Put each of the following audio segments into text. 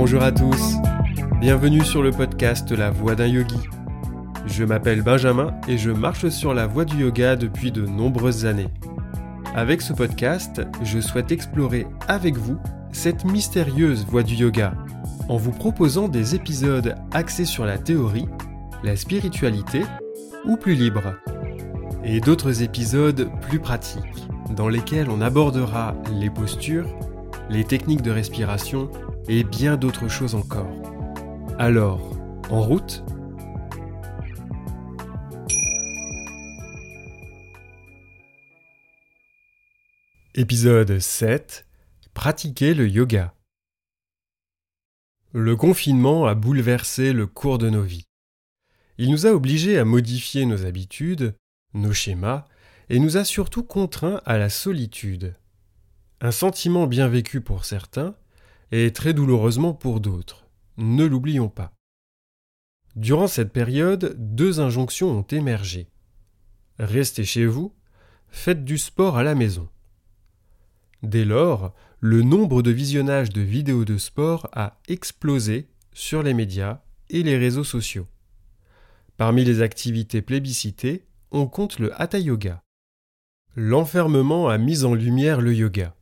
Bonjour à tous, bienvenue sur le podcast La Voix d'un Yogi. Je m'appelle Benjamin et je marche sur la voie du yoga depuis de nombreuses années. Avec ce podcast, je souhaite explorer avec vous cette mystérieuse voie du yoga en vous proposant des épisodes axés sur la théorie, la spiritualité ou plus libre, et d'autres épisodes plus pratiques dans lesquels on abordera les postures, les techniques de respiration et bien d'autres choses encore. Alors, en route? Épisode 7 Pratiquer le yoga. Le confinement a bouleversé le cours de nos vies. Il nous a obligés à modifier nos habitudes, nos schémas, et nous a surtout contraints à la solitude. Un sentiment bien vécu pour certains, et très douloureusement pour d'autres. Ne l'oublions pas. Durant cette période, deux injonctions ont émergé. Restez chez vous, faites du sport à la maison. Dès lors, le nombre de visionnages de vidéos de sport a explosé sur les médias et les réseaux sociaux. Parmi les activités plébiscitées, on compte le hatha yoga. L'enfermement a mis en lumière le yoga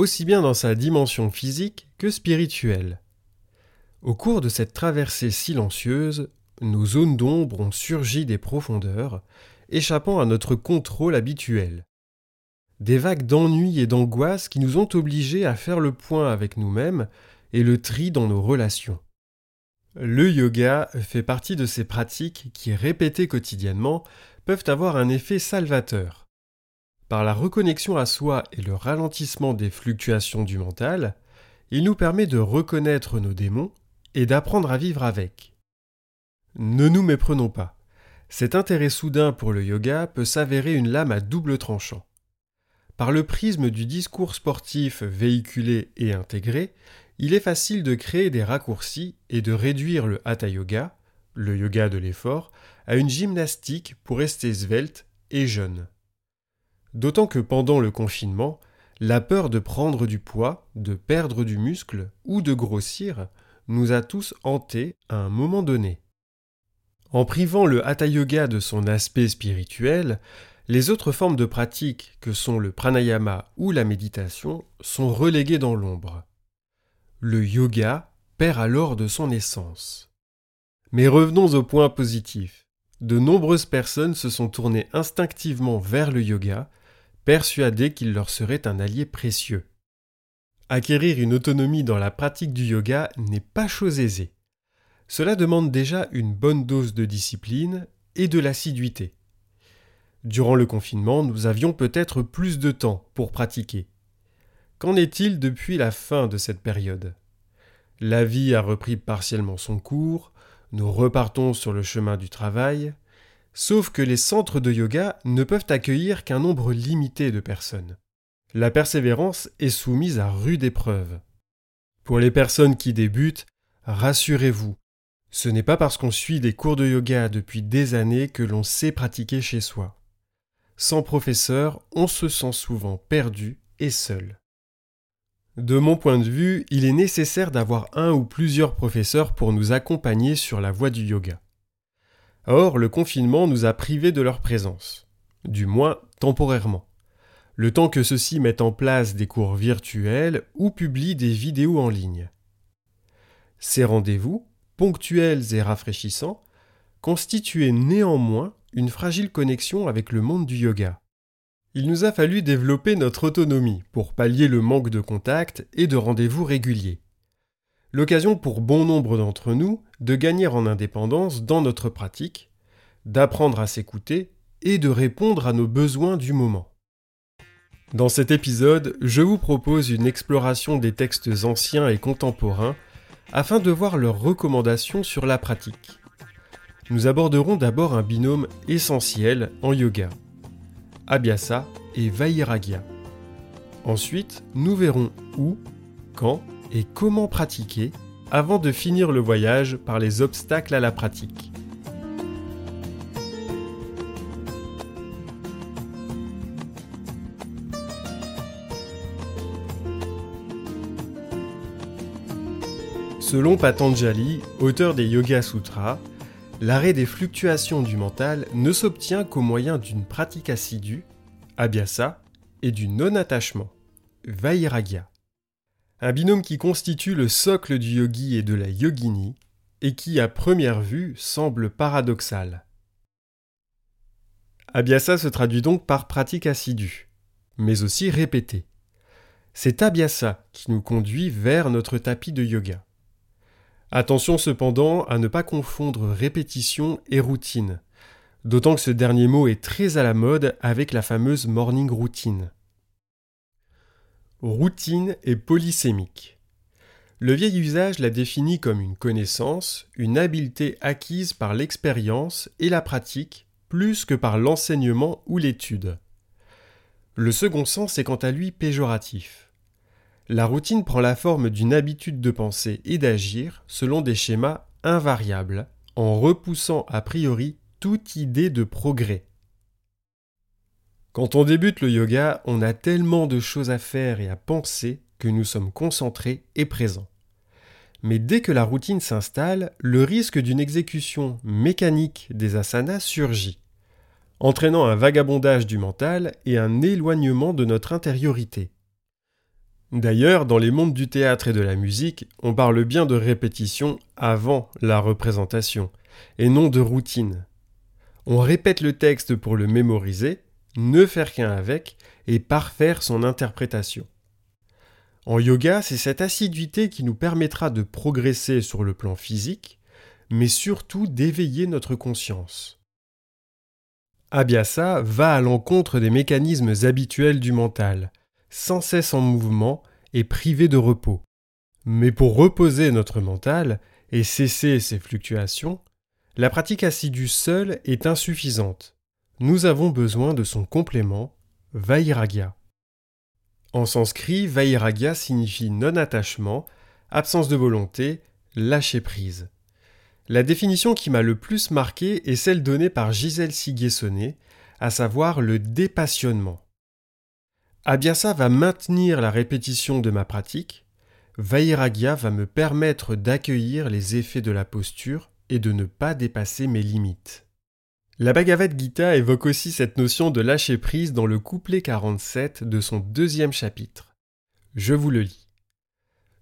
aussi bien dans sa dimension physique que spirituelle. Au cours de cette traversée silencieuse, nos zones d'ombre ont surgi des profondeurs, échappant à notre contrôle habituel. Des vagues d'ennui et d'angoisse qui nous ont obligés à faire le point avec nous-mêmes et le tri dans nos relations. Le yoga fait partie de ces pratiques qui, répétées quotidiennement, peuvent avoir un effet salvateur. Par la reconnexion à soi et le ralentissement des fluctuations du mental, il nous permet de reconnaître nos démons et d'apprendre à vivre avec. Ne nous méprenons pas. Cet intérêt soudain pour le yoga peut s'avérer une lame à double tranchant. Par le prisme du discours sportif véhiculé et intégré, il est facile de créer des raccourcis et de réduire le hatha yoga, le yoga de l'effort, à une gymnastique pour rester svelte et jeune. D'autant que pendant le confinement, la peur de prendre du poids, de perdre du muscle ou de grossir nous a tous hantés à un moment donné. En privant le hatha yoga de son aspect spirituel, les autres formes de pratique que sont le pranayama ou la méditation sont reléguées dans l'ombre. Le yoga perd alors de son essence. Mais revenons au point positif. De nombreuses personnes se sont tournées instinctivement vers le yoga persuadés qu'il leur serait un allié précieux. Acquérir une autonomie dans la pratique du yoga n'est pas chose aisée. Cela demande déjà une bonne dose de discipline et de l'assiduité. Durant le confinement, nous avions peut-être plus de temps pour pratiquer. Qu'en est-il depuis la fin de cette période? La vie a repris partiellement son cours, nous repartons sur le chemin du travail, Sauf que les centres de yoga ne peuvent accueillir qu'un nombre limité de personnes. La persévérance est soumise à rude épreuve. Pour les personnes qui débutent, rassurez-vous, ce n'est pas parce qu'on suit des cours de yoga depuis des années que l'on sait pratiquer chez soi. Sans professeur, on se sent souvent perdu et seul. De mon point de vue, il est nécessaire d'avoir un ou plusieurs professeurs pour nous accompagner sur la voie du yoga. Or, le confinement nous a privés de leur présence, du moins temporairement, le temps que ceux-ci mettent en place des cours virtuels ou publient des vidéos en ligne. Ces rendez-vous, ponctuels et rafraîchissants, constituaient néanmoins une fragile connexion avec le monde du yoga. Il nous a fallu développer notre autonomie pour pallier le manque de contact et de rendez-vous réguliers l'occasion pour bon nombre d'entre nous de gagner en indépendance dans notre pratique, d'apprendre à s'écouter et de répondre à nos besoins du moment. Dans cet épisode, je vous propose une exploration des textes anciens et contemporains afin de voir leurs recommandations sur la pratique. Nous aborderons d'abord un binôme essentiel en yoga, Abhyasa et Vairagya. Ensuite, nous verrons où, quand et comment pratiquer avant de finir le voyage par les obstacles à la pratique. Selon Patanjali, auteur des Yoga Sutras, l'arrêt des fluctuations du mental ne s'obtient qu'au moyen d'une pratique assidue, abhyasa, et du non-attachement, vairagya. Un binôme qui constitue le socle du yogi et de la yogini, et qui, à première vue, semble paradoxal. Abhyasa se traduit donc par pratique assidue, mais aussi répétée. C'est Abhyasa qui nous conduit vers notre tapis de yoga. Attention cependant à ne pas confondre répétition et routine, d'autant que ce dernier mot est très à la mode avec la fameuse morning routine. Routine est polysémique. Le vieil usage la définit comme une connaissance, une habileté acquise par l'expérience et la pratique, plus que par l'enseignement ou l'étude. Le second sens est quant à lui péjoratif. La routine prend la forme d'une habitude de penser et d'agir selon des schémas invariables, en repoussant a priori toute idée de progrès. Quand on débute le yoga, on a tellement de choses à faire et à penser que nous sommes concentrés et présents. Mais dès que la routine s'installe, le risque d'une exécution mécanique des asanas surgit, entraînant un vagabondage du mental et un éloignement de notre intériorité. D'ailleurs, dans les mondes du théâtre et de la musique, on parle bien de répétition avant la représentation, et non de routine. On répète le texte pour le mémoriser, ne faire qu'un avec, et parfaire son interprétation. En yoga, c'est cette assiduité qui nous permettra de progresser sur le plan physique, mais surtout d'éveiller notre conscience. Abhyasa va à l'encontre des mécanismes habituels du mental, sans cesse en mouvement et privé de repos. Mais pour reposer notre mental et cesser ces fluctuations, la pratique assidue seule est insuffisante. Nous avons besoin de son complément, Vairagya. En sanskrit, Vairagya signifie non-attachement, absence de volonté, lâcher prise. La définition qui m'a le plus marqué est celle donnée par Gisèle Siguessonnet, à savoir le dépassionnement. Abhyasa va maintenir la répétition de ma pratique, Vairagya va me permettre d'accueillir les effets de la posture et de ne pas dépasser mes limites. La Bhagavad Gita évoque aussi cette notion de lâcher prise dans le couplet 47 de son deuxième chapitre. Je vous le lis.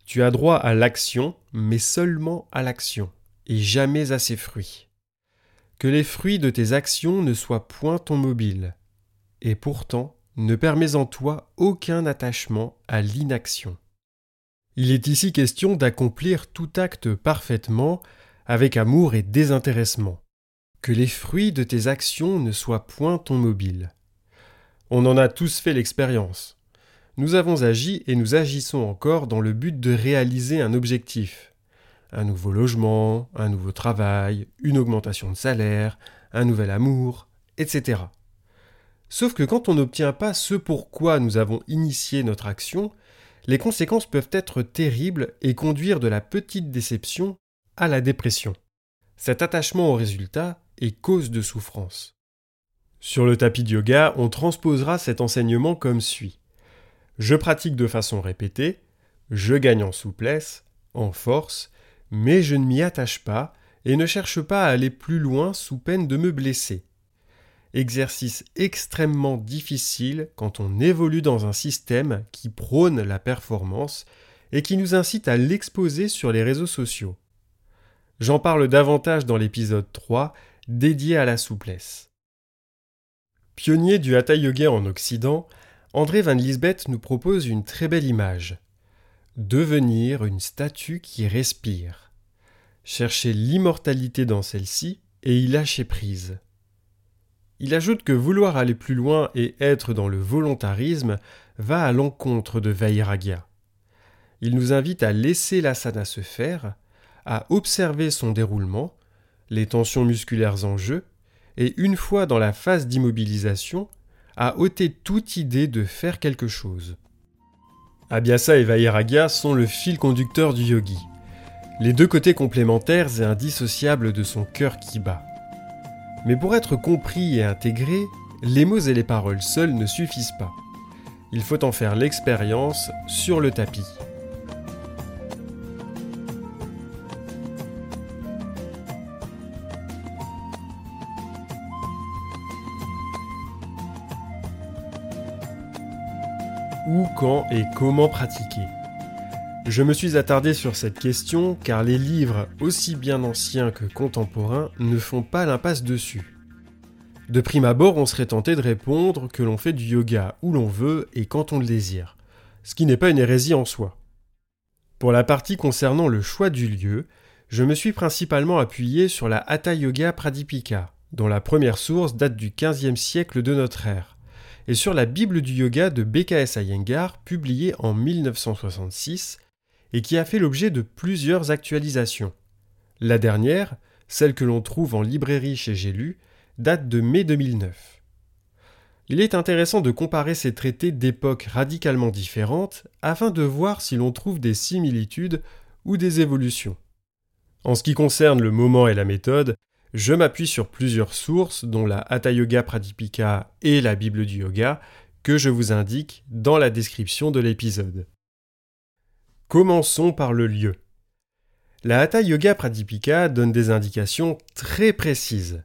Tu as droit à l'action, mais seulement à l'action, et jamais à ses fruits. Que les fruits de tes actions ne soient point ton mobile. Et pourtant, ne permet en toi aucun attachement à l'inaction. Il est ici question d'accomplir tout acte parfaitement, avec amour et désintéressement. Que les fruits de tes actions ne soient point ton mobile. On en a tous fait l'expérience. Nous avons agi et nous agissons encore dans le but de réaliser un objectif. Un nouveau logement, un nouveau travail, une augmentation de salaire, un nouvel amour, etc. Sauf que quand on n'obtient pas ce pourquoi nous avons initié notre action, les conséquences peuvent être terribles et conduire de la petite déception à la dépression. Cet attachement au résultat est cause de souffrance. Sur le tapis de yoga, on transposera cet enseignement comme suit. Je pratique de façon répétée, je gagne en souplesse, en force, mais je ne m'y attache pas et ne cherche pas à aller plus loin sous peine de me blesser exercice extrêmement difficile quand on évolue dans un système qui prône la performance et qui nous incite à l'exposer sur les réseaux sociaux. J'en parle davantage dans l'épisode 3 dédié à la souplesse. Pionnier du Hatha Yoga en Occident, André Van Lisbeth nous propose une très belle image. Devenir une statue qui respire. Chercher l'immortalité dans celle-ci et y lâcher prise. Il ajoute que vouloir aller plus loin et être dans le volontarisme va à l'encontre de Vairagya. Il nous invite à laisser l'asana se faire, à observer son déroulement, les tensions musculaires en jeu, et une fois dans la phase d'immobilisation, à ôter toute idée de faire quelque chose. Abhyasa et Vairagya sont le fil conducteur du yogi, les deux côtés complémentaires et indissociables de son cœur qui bat. Mais pour être compris et intégré, les mots et les paroles seuls ne suffisent pas. Il faut en faire l'expérience sur le tapis. Où, quand et comment pratiquer Je me suis attardé sur cette question car les livres, aussi bien anciens que contemporains, ne font pas l'impasse dessus. De prime abord, on serait tenté de répondre que l'on fait du yoga où l'on veut et quand on le désire, ce qui n'est pas une hérésie en soi. Pour la partie concernant le choix du lieu, je me suis principalement appuyé sur la Hatha Yoga Pradipika, dont la première source date du XVe siècle de notre ère, et sur la Bible du yoga de BKS Iyengar, publiée en 1966 et qui a fait l'objet de plusieurs actualisations. La dernière, celle que l'on trouve en librairie chez J'ai date de mai 2009. Il est intéressant de comparer ces traités d'époques radicalement différentes afin de voir si l'on trouve des similitudes ou des évolutions. En ce qui concerne le moment et la méthode, je m'appuie sur plusieurs sources, dont la Hatha Yoga Pradipika et la Bible du Yoga, que je vous indique dans la description de l'épisode. Commençons par le lieu. La Hatha Yoga Pradipika donne des indications très précises.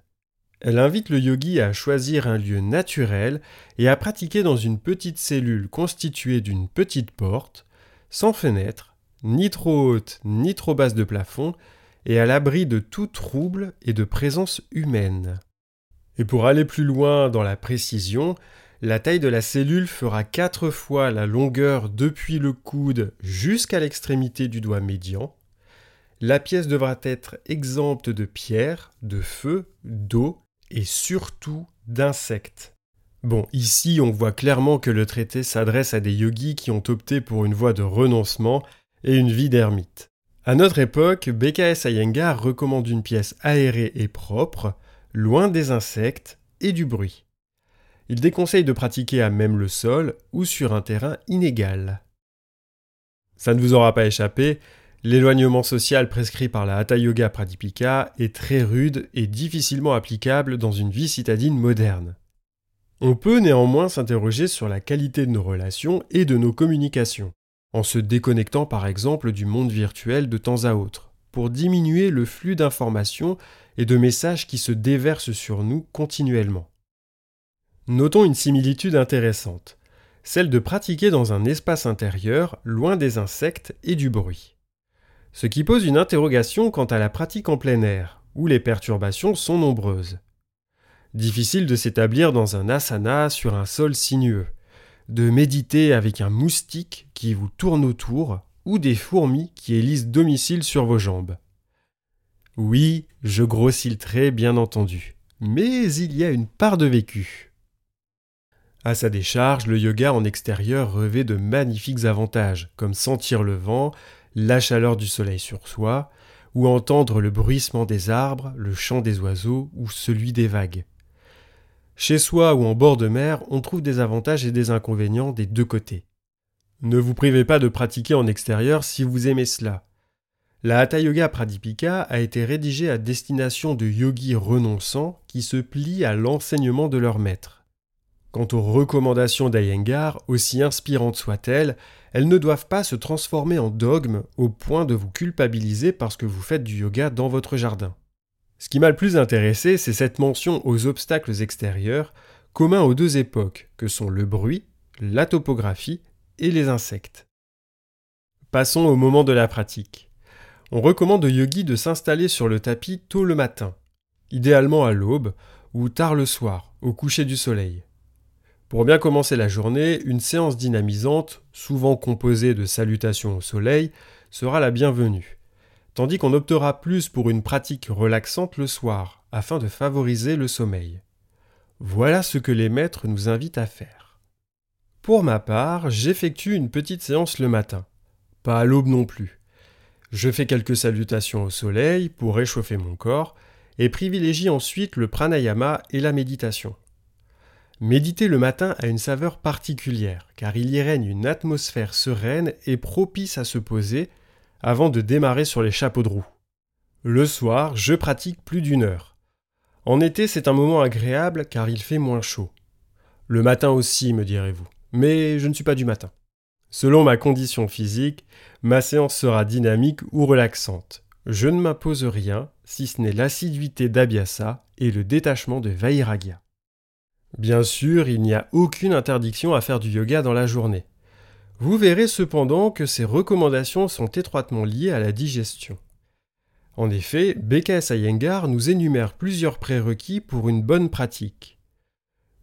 Elle invite le yogi à choisir un lieu naturel et à pratiquer dans une petite cellule constituée d'une petite porte, sans fenêtre, ni trop haute ni trop basse de plafond, et à l'abri de tout trouble et de présence humaine. Et pour aller plus loin dans la précision, la taille de la cellule fera quatre fois la longueur depuis le coude jusqu'à l'extrémité du doigt médian. La pièce devra être exempte de pierres, de feu, d'eau et surtout d'insectes. Bon, ici on voit clairement que le traité s'adresse à des yogis qui ont opté pour une voie de renoncement et une vie d'ermite. À notre époque, BKS Iyengar recommande une pièce aérée et propre, loin des insectes et du bruit. Il déconseille de pratiquer à même le sol ou sur un terrain inégal. Ça ne vous aura pas échappé, L'éloignement social prescrit par la Hatha Yoga Pradipika est très rude et difficilement applicable dans une vie citadine moderne. On peut néanmoins s'interroger sur la qualité de nos relations et de nos communications, en se déconnectant par exemple du monde virtuel de temps à autre, pour diminuer le flux d'informations et de messages qui se déversent sur nous continuellement. Notons une similitude intéressante, celle de pratiquer dans un espace intérieur loin des insectes et du bruit ce qui pose une interrogation quant à la pratique en plein air, où les perturbations sont nombreuses. Difficile de s'établir dans un asana sur un sol sinueux, de méditer avec un moustique qui vous tourne autour, ou des fourmis qui élisent domicile sur vos jambes. Oui, je grossis le trait, bien entendu, mais il y a une part de vécu. À sa décharge, le yoga en extérieur revêt de magnifiques avantages, comme sentir le vent, la chaleur du soleil sur soi, ou entendre le bruissement des arbres, le chant des oiseaux ou celui des vagues. Chez soi ou en bord de mer, on trouve des avantages et des inconvénients des deux côtés. Ne vous privez pas de pratiquer en extérieur si vous aimez cela. La Hatha Yoga Pradipika a été rédigée à destination de yogis renonçants qui se plient à l'enseignement de leur maître. Quant aux recommandations d'Ayengar, aussi inspirantes soient-elles, elles ne doivent pas se transformer en dogme au point de vous culpabiliser parce que vous faites du yoga dans votre jardin. Ce qui m'a le plus intéressé, c'est cette mention aux obstacles extérieurs, communs aux deux époques, que sont le bruit, la topographie et les insectes. Passons au moment de la pratique. On recommande aux yogis de s'installer sur le tapis tôt le matin, idéalement à l'aube ou tard le soir, au coucher du soleil. Pour bien commencer la journée, une séance dynamisante, souvent composée de salutations au soleil, sera la bienvenue, tandis qu'on optera plus pour une pratique relaxante le soir, afin de favoriser le sommeil. Voilà ce que les maîtres nous invitent à faire. Pour ma part, j'effectue une petite séance le matin, pas à l'aube non plus. Je fais quelques salutations au soleil pour réchauffer mon corps et privilégie ensuite le pranayama et la méditation. Méditer le matin a une saveur particulière, car il y règne une atmosphère sereine et propice à se poser avant de démarrer sur les chapeaux de roue. Le soir, je pratique plus d'une heure. En été, c'est un moment agréable car il fait moins chaud. Le matin aussi, me direz-vous, mais je ne suis pas du matin. Selon ma condition physique, ma séance sera dynamique ou relaxante. Je ne m'impose rien, si ce n'est l'assiduité d'Abhyasa et le détachement de Vairagya. Bien sûr, il n'y a aucune interdiction à faire du yoga dans la journée. Vous verrez cependant que ces recommandations sont étroitement liées à la digestion. En effet, BKS Iyengar nous énumère plusieurs prérequis pour une bonne pratique.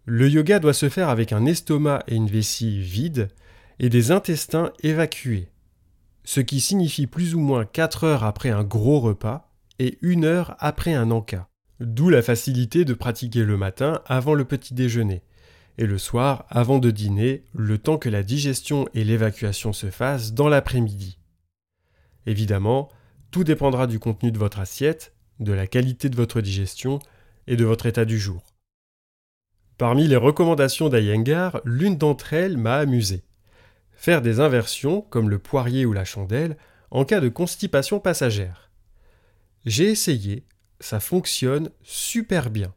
Le yoga doit se faire avec un estomac et une vessie vides et des intestins évacués, ce qui signifie plus ou moins 4 heures après un gros repas et 1 heure après un encas. D'où la facilité de pratiquer le matin avant le petit déjeuner, et le soir avant de dîner, le temps que la digestion et l'évacuation se fassent dans l'après-midi. Évidemment, tout dépendra du contenu de votre assiette, de la qualité de votre digestion et de votre état du jour. Parmi les recommandations d'Ayengar, l'une d'entre elles m'a amusé. Faire des inversions, comme le poirier ou la chandelle, en cas de constipation passagère. J'ai essayé, ça fonctionne super bien.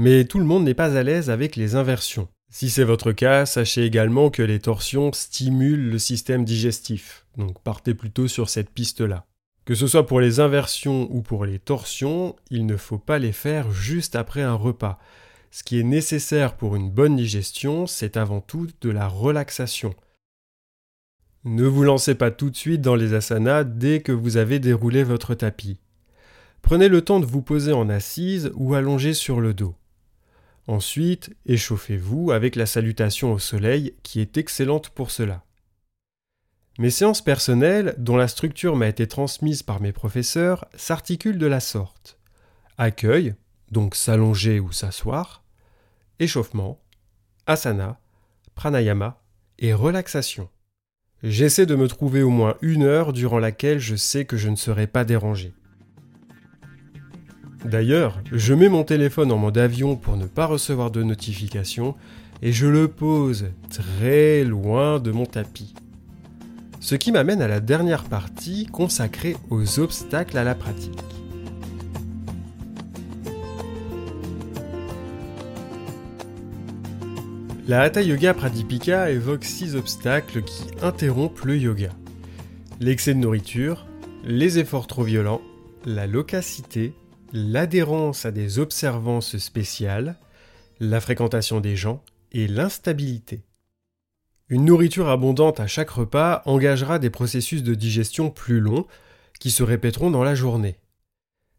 Mais tout le monde n'est pas à l'aise avec les inversions. Si c'est votre cas, sachez également que les torsions stimulent le système digestif, donc partez plutôt sur cette piste-là. Que ce soit pour les inversions ou pour les torsions, il ne faut pas les faire juste après un repas. Ce qui est nécessaire pour une bonne digestion, c'est avant tout de la relaxation. Ne vous lancez pas tout de suite dans les asanas dès que vous avez déroulé votre tapis. Prenez le temps de vous poser en assise ou allongé sur le dos. Ensuite, échauffez-vous avec la salutation au soleil qui est excellente pour cela. Mes séances personnelles, dont la structure m'a été transmise par mes professeurs, s'articulent de la sorte. Accueil, donc s'allonger ou s'asseoir, échauffement, asana, pranayama et relaxation. J'essaie de me trouver au moins une heure durant laquelle je sais que je ne serai pas dérangé. D'ailleurs, je mets mon téléphone en mode avion pour ne pas recevoir de notifications et je le pose très loin de mon tapis. Ce qui m'amène à la dernière partie consacrée aux obstacles à la pratique. La Hatha Yoga Pradipika évoque six obstacles qui interrompent le yoga. L'excès de nourriture, les efforts trop violents, la locacité, l'adhérence à des observances spéciales, la fréquentation des gens et l'instabilité. Une nourriture abondante à chaque repas engagera des processus de digestion plus longs qui se répéteront dans la journée.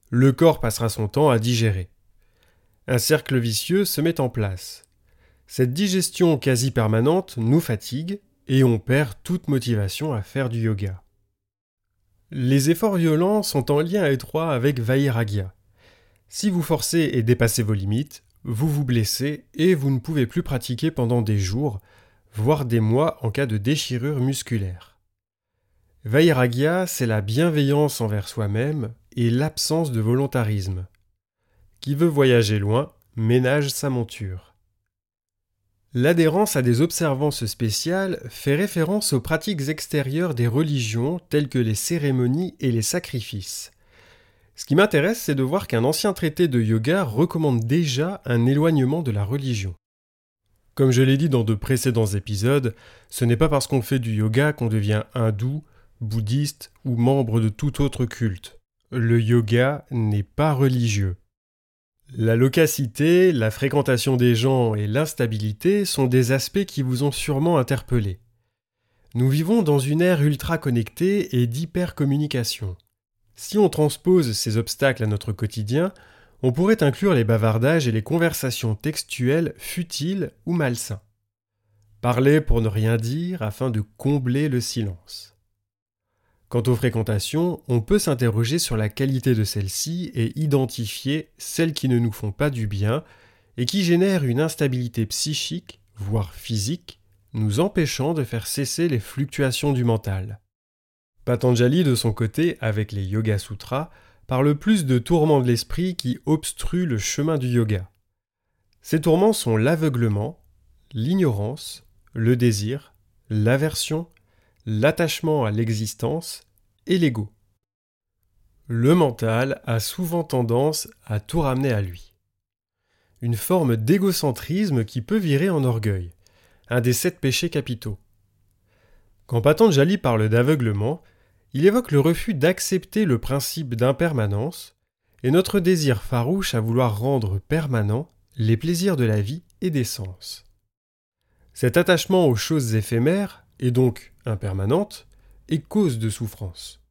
Le corps passera son temps à digérer. Un cercle vicieux se met en place. Cette digestion quasi permanente nous fatigue et on perd toute motivation à faire du yoga. Les efforts violents sont en lien étroit avec Vairagya. Si vous forcez et dépassez vos limites, vous vous blessez et vous ne pouvez plus pratiquer pendant des jours, voire des mois en cas de déchirure musculaire. Vairagya, c'est la bienveillance envers soi-même et l'absence de volontarisme. Qui veut voyager loin ménage sa monture. L'adhérence à des observances spéciales fait référence aux pratiques extérieures des religions telles que les cérémonies et les sacrifices. Ce qui m'intéresse, c'est de voir qu'un ancien traité de yoga recommande déjà un éloignement de la religion. Comme je l'ai dit dans de précédents épisodes, ce n'est pas parce qu'on fait du yoga qu'on devient hindou, bouddhiste ou membre de tout autre culte. Le yoga n'est pas religieux. La locacité, la fréquentation des gens et l'instabilité sont des aspects qui vous ont sûrement interpellé. Nous vivons dans une ère ultra connectée et d'hypercommunication. Si on transpose ces obstacles à notre quotidien, on pourrait inclure les bavardages et les conversations textuelles futiles ou malsains. Parler pour ne rien dire afin de combler le silence. Quant aux fréquentations, on peut s'interroger sur la qualité de celles-ci et identifier celles qui ne nous font pas du bien et qui génèrent une instabilité psychique, voire physique, nous empêchant de faire cesser les fluctuations du mental. Patanjali, de son côté, avec les Yoga Sutras, parle plus de tourments de l'esprit qui obstruent le chemin du yoga. Ces tourments sont l'aveuglement, l'ignorance, le désir, l'aversion, l'attachement à l'existence et l'ego. Le mental a souvent tendance à tout ramener à lui. Une forme d'égocentrisme qui peut virer en orgueil, un des sept péchés capitaux. Quand Patanjali parle d'aveuglement, il évoque le refus d'accepter le principe d'impermanence et notre désir farouche à vouloir rendre permanent les plaisirs de la vie et des sens. Cet attachement aux choses éphémères, et donc impermanente, est cause de souffrance.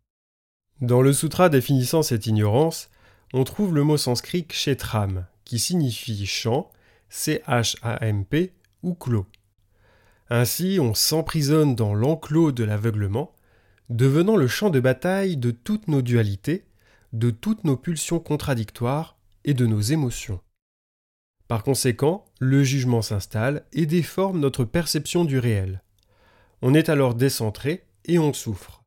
Dans le sutra définissant cette ignorance, on trouve le mot sanskrit kshetram, qui signifie champ, C-H-A-M-P ou clos. Ainsi, on s'emprisonne dans l'enclos de l'aveuglement, devenant le champ de bataille de toutes nos dualités, de toutes nos pulsions contradictoires et de nos émotions. Par conséquent, le jugement s'installe et déforme notre perception du réel. On est alors décentré et on souffre.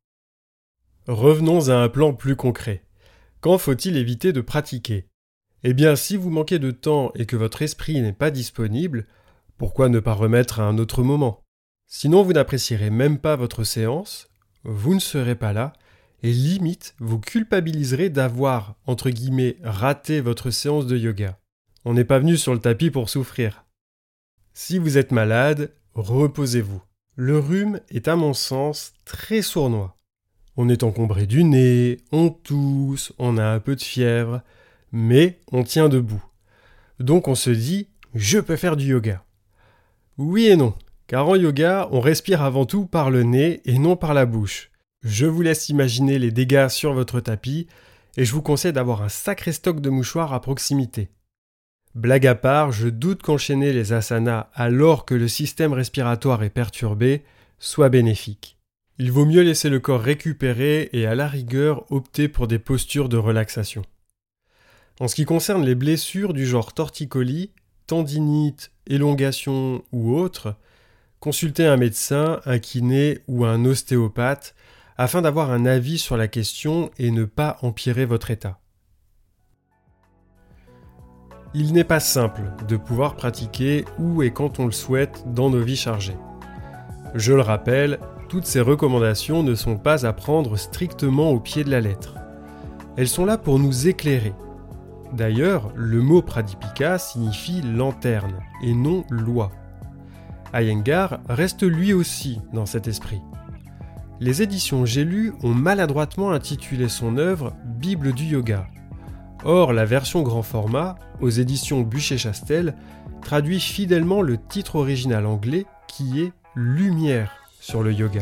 Revenons à un plan plus concret. Quand faut-il éviter de pratiquer? Eh bien, si vous manquez de temps et que votre esprit n'est pas disponible, pourquoi ne pas remettre à un autre moment? Sinon, vous n'apprécierez même pas votre séance, vous ne serez pas là, et limite, vous culpabiliserez d'avoir, entre guillemets, raté votre séance de yoga. On n'est pas venu sur le tapis pour souffrir. Si vous êtes malade, reposez-vous. Le rhume est à mon sens très sournois. On est encombré du nez, on tousse, on a un peu de fièvre, mais on tient debout. Donc on se dit je peux faire du yoga. Oui et non, car en yoga, on respire avant tout par le nez et non par la bouche. Je vous laisse imaginer les dégâts sur votre tapis et je vous conseille d'avoir un sacré stock de mouchoirs à proximité. Blague à part, je doute qu'enchaîner les asanas alors que le système respiratoire est perturbé soit bénéfique. Il vaut mieux laisser le corps récupérer et à la rigueur opter pour des postures de relaxation. En ce qui concerne les blessures du genre torticolis, tendinite, élongation ou autres, consultez un médecin, un kiné ou un ostéopathe afin d'avoir un avis sur la question et ne pas empirer votre état. Il n'est pas simple de pouvoir pratiquer où et quand on le souhaite dans nos vies chargées. Je le rappelle, toutes ces recommandations ne sont pas à prendre strictement au pied de la lettre. Elles sont là pour nous éclairer. D'ailleurs, le mot pradipika signifie lanterne et non loi. Iyengar reste lui aussi dans cet esprit. Les éditions J'ai ont maladroitement intitulé son œuvre Bible du yoga, Or, la version grand format, aux éditions Bûcher-Chastel, traduit fidèlement le titre original anglais qui est Lumière sur le yoga.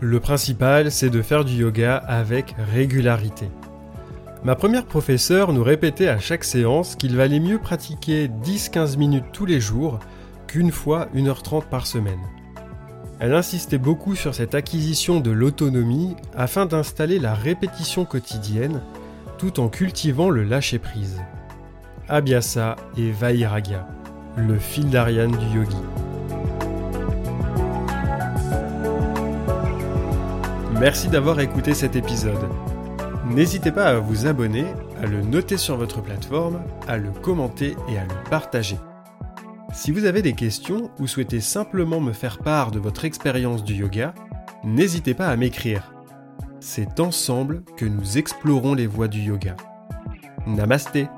Le principal, c'est de faire du yoga avec régularité. Ma première professeure nous répétait à chaque séance qu'il valait mieux pratiquer 10-15 minutes tous les jours qu'une fois 1h30 par semaine. Elle insistait beaucoup sur cette acquisition de l'autonomie afin d'installer la répétition quotidienne tout en cultivant le lâcher-prise. Abhyasa et Vairagya, le fil d'Ariane du yogi. Merci d'avoir écouté cet épisode. N'hésitez pas à vous abonner, à le noter sur votre plateforme, à le commenter et à le partager. Si vous avez des questions ou souhaitez simplement me faire part de votre expérience du yoga, n'hésitez pas à m'écrire c'est ensemble que nous explorons les voies du yoga. Namasté